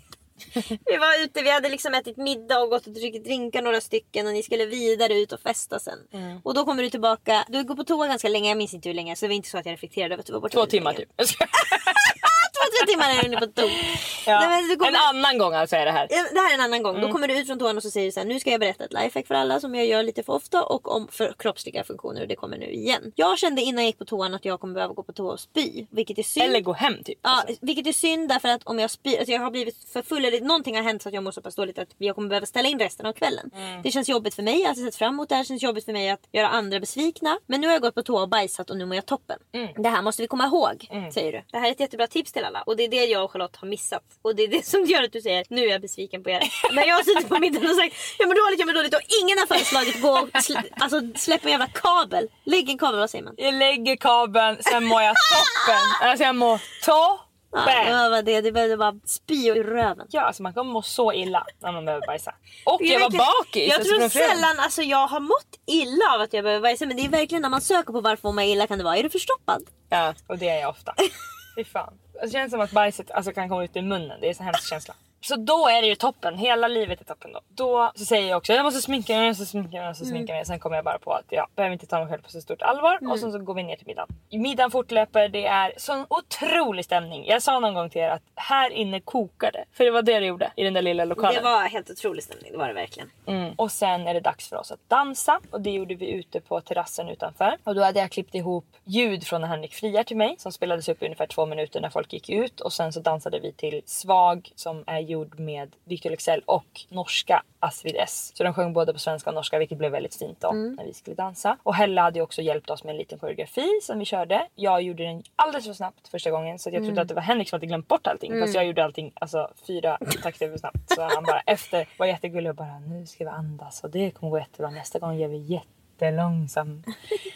Vi var ute, vi hade liksom ätit middag och gått och druckit drinkar några stycken och ni skulle vidare ut och festa sen. Mm. Och då kommer du tillbaka, du går på toa ganska länge, jag minns inte hur länge så det var inte så att jag reflekterade över att du var borta Två timmar länge. typ. Jag skojar. Två, tre timmar är du inne på toa. Ja. Kommer- En annan gång alltså är det här. Ja, Det här är en annan gång. Mm. Då kommer du ut från toan och så säger du så här, nu ska jag berätta ett lifehack för alla som jag gör lite för ofta och om för kroppsliga funktioner och det kommer nu igen. Jag kände innan jag gick på toan att jag kommer behöva gå på toa och spy. Vilket är synd. Eller gå hem typ. Ja, Alltså. vilket är synd därför att om jag spyr, alltså jag har blivit för full eller någonting har hänt så att jag mår så pass dåligt att jag kommer behöva ställa in resten av kvällen. Mm. Det känns jobbigt för mig, jag har sett fram emot det här. Det känns jobbigt för mig att göra andra besvikna. Men nu har jag gått på toa och bajsat och nu mår jag toppen. Mm. Det här måste vi komma ihåg, säger du. Det här är ett jättebra tips till alla. Och det är det jag och Charlotte har missat. Och det är det som gör att du säger, nu är jag besviken på er. När jag har suttit på middagen och sagt, jag mår dåligt, jag mår dåligt och ingen har föreslagit gå och sl- alltså, släpp en jävla kabel. Lägg en kabel, vad säger man? Jag lägger kabeln, sen mår jag toppen. Alltså jag mår toppen. Ja, det var det, det behövde bara spy ur röven. Ja, alltså man kan må så illa när man behöver bajsa. Och jag var bakis. Jag alltså, tror sällan alltså, jag har mått illa av att jag behöver bajsa. Men det är verkligen när man söker på varför man illa kan det vara. Är du förstoppad? Ja, och det är jag ofta. Fy fan. Alltså, det känns som att bajset alltså, kan komma ut ur munnen. Det är en så hemsk känsla. Så då är det ju toppen, hela livet är toppen då. Då så säger jag också jag måste sminka mig, jag måste sminka mig, jag Mm. måste sminka mig. Sen kommer jag bara på att jag behöver inte ta mig själv på så stort allvar. Och sen så går vi ner till middagen. Middagen fortlöper, det är sån otrolig stämning. Jag sa någon gång till er att här inne kokar det. För det var det det gjorde i den där lilla lokalen. Det var helt otrolig stämning, det var det verkligen. Mm. Och sen är det dags för oss att dansa och det gjorde vi ute på terrassen utanför. Och då hade jag klippt ihop ljud från när Henrik friar till mig som spelades upp i ungefär två minuter när folk gick ut och sen så dansade vi till Svag som är gjord med Victor Leksell och norska Astrid S. Så de sjöng både på svenska och norska vilket blev väldigt fint då när vi skulle dansa. Och Hella hade ju också hjälpt oss med en liten koreografi som vi körde. Jag gjorde den alldeles för snabbt första gången så jag trodde att det var Henrik som hade glömt bort allting. Fast jag gjorde allting alltså fyra takter för snabbt. Så han bara efter var jättegullig och bara nu ska vi andas och det kommer gå jättebra. Nästa gång gör vi jättelångsamt.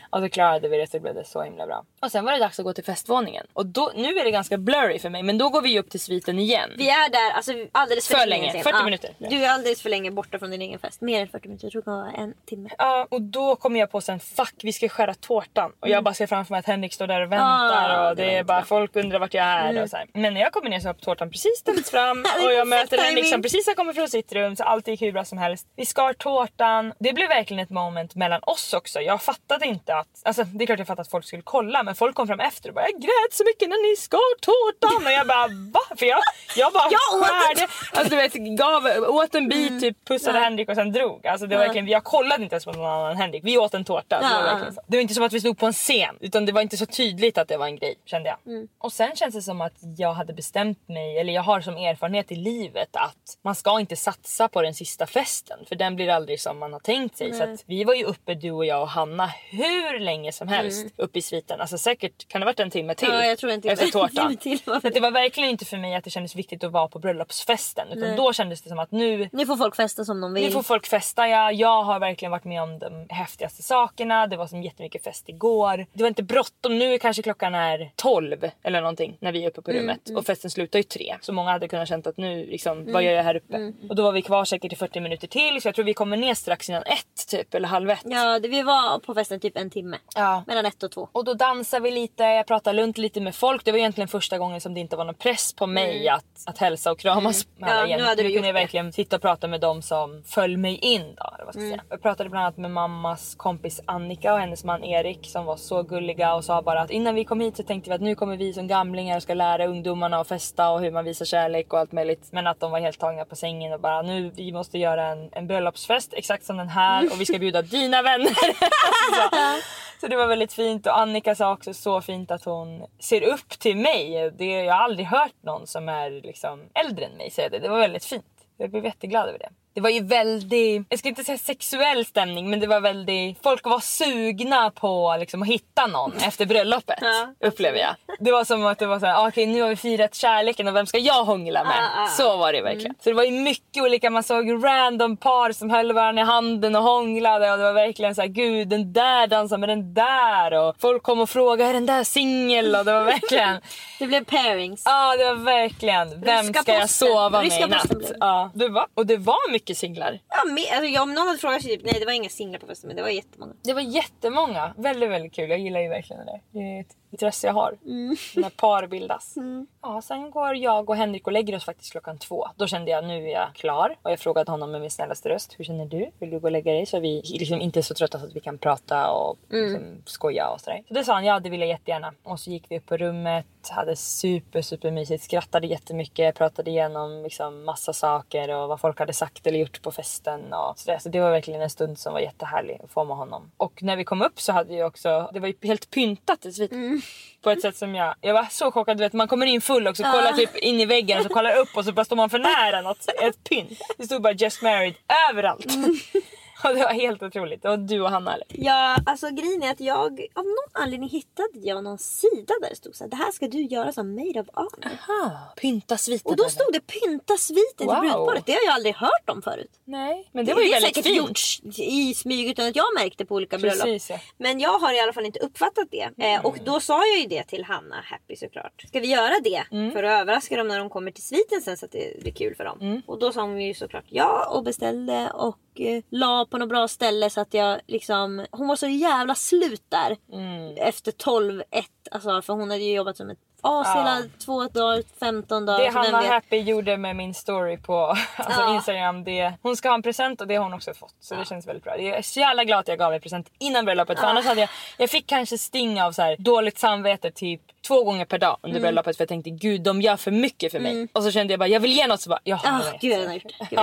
och så klarade vi det så blev det så himla bra. Och sen var det dags att gå till festvåningen. Och då, nu är det ganska blurry för mig men då går vi upp till sviten igen. Vi är där alltså, alldeles för, För länge. länge, sen. 40 minuter. Du är alldeles för länge borta från din egen fest. Mer än 40 minuter, jag tror det en timme. Ja, och då kommer jag på sen fuck vi ska skära tårtan. Och jag bara ser framför mig att Henrik står där och väntar Ah, och det det, är bara bra. folk undrar vart jag är och så här. Men när jag kommer ner så har tårtan precis ställts fram och jag möter Henrik som precis har kommit från sitt rum så allt gick hur bra som helst. Vi skar tårtan. Det blev verkligen ett moment mellan oss också. Jag fattade inte att, alltså det är klart jag fattade att folk skulle kolla men folk kom fram efter och bara jag grät så mycket när ni skar tårtan och jag bara va? För jag, jag bara Jag skärde, alltså du vet gav, åt en bit typ pussade Henrik och sen drog. Alltså det var verkligen, jag kollade inte ens på någon annan än Henrik. Vi åt en tårta. så det, var Ja. så. det var inte som att vi stod på en scen utan det var inte så tydligt att det var en grej kände jag. Och sen känns det som att jag hade bestämt mig, eller jag har som erfarenhet i livet att man ska inte satsa på den sista festen för den blir aldrig som man har tänkt sig. Så att vi var ju uppe du och jag och Hanna hur länge som helst uppe i sviten. Alltså säkert kan det ha varit en timme till Ja, jag tror en timme. efter tårtan. Till. Att det var verkligen inte för mig att det kändes viktigt att vara på bröllopsfesten utan då kändes det som att nu Nu får folk festa som de vill. nu får folk festa ja. Jag har verkligen varit med om de häftigaste sakerna. Det var som jättemycket fest igår. Det var inte bråttom. Nu kanske klockan är 12 eller någonting när vi är uppe på rummet. Och festen slutar ju 3. Så många hade kunnat känt att nu liksom, vad gör jag här uppe? Och då var vi kvar säkert i 40 minuter till. Så jag tror vi kommer ner strax innan ett typ. Eller halv ett. Ja, vi var på festen typ en timme. Ja. Mellan ett och två. Och då dansar vi lite, jag pratar lugnt lite med folk. Det var egentligen första gången som det inte var någon press på mig att, att hälsa och kramas med Ja, alla igen. nu hade du kunde jag verkligen sitta och prata med dem som föll mig in då. Eller vad ska jag, säga. jag pratade bland annat med mammas kompis Annika och hennes man Erik som var så gulliga och sa bara att innan vi kom hit så tänkte vi att nu kommer vi som gamlingar och ska lära ungdomarna att festa och hur man visar kärlek och allt möjligt. Men att de var helt tagna på sängen och bara nu vi måste göra en, en bröllopsfest exakt som den här och vi ska bjuda dina vänner. så, så det var väldigt fint och Annika sa också så fint att hon ser upp till mig. Det, jag har aldrig hört någon som är liksom äldre än mig säga det. Det var väldigt fint. Jag blev jätteglad över det. Det var ju väldigt, jag ska inte säga sexuell stämning men det var väldigt, folk var sugna på liksom, att hitta någon efter bröllopet. Ja. upplever jag. Det var som att det var såhär, okej nu har vi firat kärleken och vem ska jag hångla med? Ah, ah. Så var det verkligen. Så det var ju mycket olika, man såg random par som höll varandra i handen och hånglade och det var verkligen såhär, gud den där dansar med den där och folk kom och frågade är den där singel och det var verkligen Det blev pairings. Ja det var verkligen, vem Ryska ska jag sova med Ryska i natt? Ja, det var, och det var mycket singlar. Ja, men, alltså, ja, om någon hade frågat typ, nej det var inga singlar på festen men det var jättemånga. Det var jättemånga, väldigt väldigt kul. Jag gillar ju verkligen det där. Det är ett intresse jag har. När par bildas. Ja, sen går jag och Henrik och lägger oss faktiskt klockan två. Då kände jag nu är jag klar. Och jag frågade honom med min snällaste röst. Hur känner du? Vill du gå och lägga dig? Så vi liksom inte är så trötta så att vi kan prata och liksom, skoja och sådär. Så det sa han, ja det vill jag jättegärna. Och så gick vi upp på rummet. Hade super super mysigt. Skrattade jättemycket. Pratade igenom liksom, massa saker och vad folk hade sagt eller gjort på festen. Och så, där. så det var verkligen en stund som var jättehärlig att få med honom. Och när vi kom upp så hade vi också, det var ju helt pyntat i sviten. På ett sätt som jag, jag var så chockad. Du vet, man kommer in full och så kollar typ in i väggen och så kollar upp och så bara står man för nära något, ett pynt. Det stod bara just married överallt. och det var helt otroligt. Det var du och Hanna eller? Ja, alltså grejen är att jag av någon anledning hittade jag någon sida där det stod så här, det här ska du göra som made of honor. Aha, pynta sviten. Och då stod det pynta sviten Wow. till brudparet. Det har jag aldrig hört om förut. Nej, men det var ju är väldigt säkert fint. gjorts i smyg utan att jag märkte på olika bröllop. Precis ja. Men jag har i alla fall inte uppfattat det. Eh, och då sa jag ju det till Hanna Happy såklart. Ska vi göra det? Mm. För att överraska dem när de kommer till sviten sen så att det blir kul för dem. Mm. Och då sa hon ju såklart ja och beställde och eh, la på något bra ställe så att jag liksom... Hon var så jävla slut där. Mm. Efter 12-1. Alltså för hon hade ju jobbat som ett as hela två dagar, 15 dagar. Det Hanna? Happy gjorde med min story på alltså Ja. Instagram, det, hon ska ha en present och det har hon också fått. Så det känns väldigt bra. Jag är så jävla glad att jag gav mig present innan bröllopet. För annars hade jag, jag fick kanske sting av så här, dåligt samvete typ två gånger per dag Mm. under bröllopet. För jag tänkte gud de gör för mycket för mig. Och så kände jag bara jag vill ge något så bara. Ah, jag hade gjort det. Gud,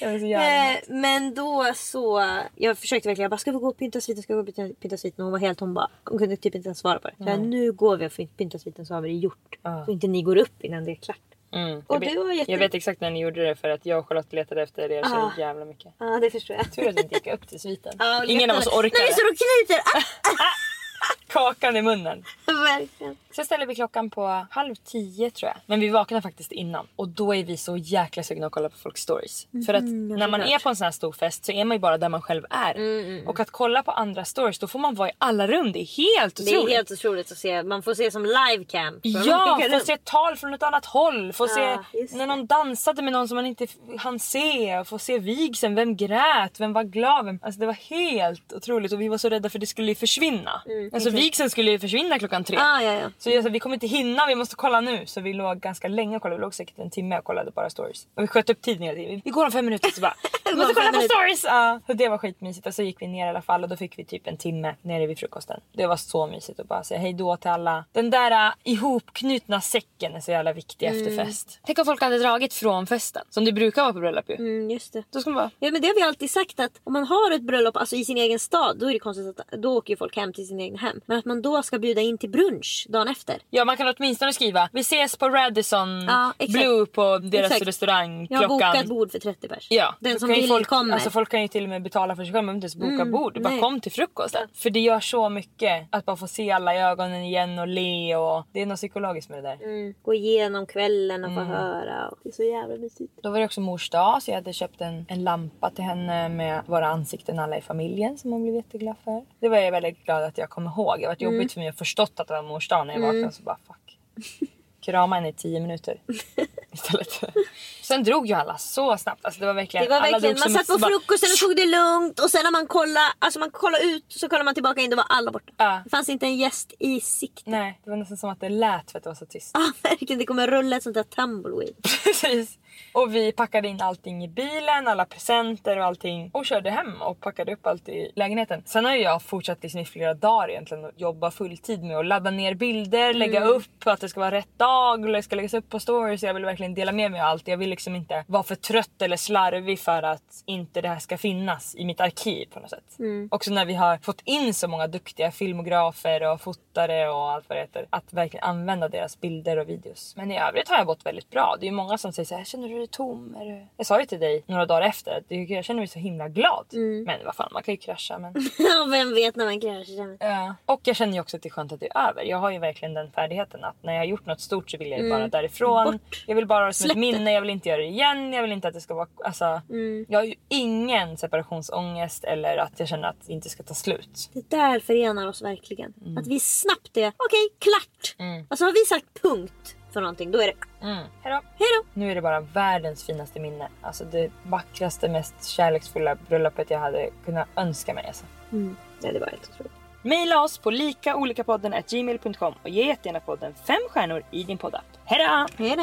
vad jävla Eh, men då så, jag försökte verkligen, jag bara ska vi gå och pynta sviten, ska vi gå och pynta- sviten? Hon var helt, hon bara, hon kunde typ inte ens svara på det. Så jag, nu går vi och pyntar sviten så har vi det gjort. Ja. Så inte ni går upp innan det är klart. Mm. Och jag, vet, var jätte- jag vet exakt när ni gjorde det för att jag och Charlotte letade efter er så Ah. jävla mycket. Ja det förstår jag. Tur att vi inte gick upp till sviten. Ingen av oss orkade. När vi står och knyter! Ah, Kakan i munnen. Verkligen. Sen ställer vi klockan på halv tio tror jag. Men vi vaknar faktiskt innan. Och då är vi så jäkla sugna att kolla på folks stories. För att när man är på en sån här stor fest så är man ju bara där man själv är. Och att kolla på andra stories då får man vara i alla rum. Det är helt Det är otroligt. helt otroligt att se, man får se som livecam. Ja, få se tal från ett annat håll. Få Ja, se när någon dansade med någon som man inte hann se. Få se vigseln. Vem grät? Vem var glad? Vem... Alltså det var helt otroligt och vi var så rädda för det skulle försvinna. alltså vigseln skulle ju försvinna klockan tre. Ah, ja, ja. Så jag sa vi kommer inte hinna, vi måste kolla nu. Så vi låg ganska länge och kollade, vi låg säkert en timme och kollade bara stories. Och vi sköt upp tiden hela tiden. Vi går om fem minuter så bara, vi måste kolla på stories! Ja, så det var skitmysigt och så gick vi ner i alla fall och då fick vi typ en timme nere vid frukosten. Det var så mysigt att bara säga hej då till alla. Den där uh, ihopknutna säcken är så jävla viktig efter fest. Tänk om folk hade dragit från festen, som det brukar vara på bröllop ju. Mm, just det. Då ska man bara, Ja men det har vi alltid sagt att om man har ett bröllop alltså, i sin egen stad då är det konstigt att då åker folk hem till sin egen hem. Men att man då ska bjuda in till brunch dagen efter. ja man kan åtminstone skriva vi ses på Radisson Ja. Blue på deras Exakt. restaurang Jag har klockan bokat bord för 30 pers. Ja, Den som vill folk, kommer. Alltså folk kan ju till och med betala för sig själva, behöver inte ens boka bord. Bara nej. kom till frukosten. För det gör så mycket att bara få se alla i ögonen igen och le och det är något psykologiskt med det där. mm, gå igenom kvällen och Mm. få höra. Och det är så jävla mysigt. Då var det också mors dag så jag hade köpt en, en lampa till henne med våra ansikten alla i familjen som hon blev jätteglad för. Det var jag väldigt glad att jag kom ihåg. Det var Mm. jobbigt för mig att förstått att det var mors dag när jag vaknade så bara fuck. Krama henne i tio minuter istället. Sen drog ju alla så snabbt. Alltså det var verkligen, Det var verkligen, man satt på ett- bara- frukosten och tog det lugnt och sen när man kollade, alltså man kollade ut så kollade man tillbaka in då var alla borta. Ja. Det fanns inte en gäst i sikte. Nej, det var nästan som att det lät för att det var så tyst. Ja verkligen, det kommer rulla ett sånt där tumbleweed. Precis. Och vi packade in allting i bilen, alla presenter och allting och körde hem och packade upp allt i lägenheten. Sen har jag fortsatt liksom i flera dagar egentligen att jobba fulltid med att ladda ner bilder, lägga Mm. upp att det ska vara rätt dag och det ska läggas upp på stories. Jag vill verkligen dela med mig av allt. Jag vill liksom inte vara för trött eller slarvig för att inte det här ska finnas i mitt arkiv på något sätt. Mm. Också när vi har fått in så många duktiga filmografer och fotare och allt vad det heter. Att verkligen använda deras bilder och videos. Men i övrigt har jag gått väldigt bra. Det är ju många som säger så här, känner du dig tom? Är du... Jag sa ju till dig några dagar efter att jag känner mig så himla glad. Mm. Men vad fan, man kan ju krascha. Men... Vem vet när man kraschar. Ja. Och jag känner ju också att det är skönt att det är över. Jag har ju verkligen den färdigheten att när jag har gjort något stort så vill jag ju bara därifrån. Mm. Bort. Jag vill bara ha det som Släpp ett det. minne, jag vill inte göra det igen. Jag vill inte att det ska vara... Alltså, Mm. Jag har ju ingen separationsångest eller att jag känner att det inte ska ta slut. Det där förenar oss verkligen. Mm. Att vi snabbt är, okej klart. Alltså har vi sagt punkt för någonting då är det Mm. Hejdå. hejdå. Nu är det bara världens finaste minne. Alltså det vackraste, mest kärleksfulla bröllopet jag hade kunnat önska mig. Alltså. Mm. Ja det var helt otroligt. Maila oss på likaolikapodden.gmail.com och ge jättegärna podden fem stjärnor i din poddapp. Hejdå! Hejdå.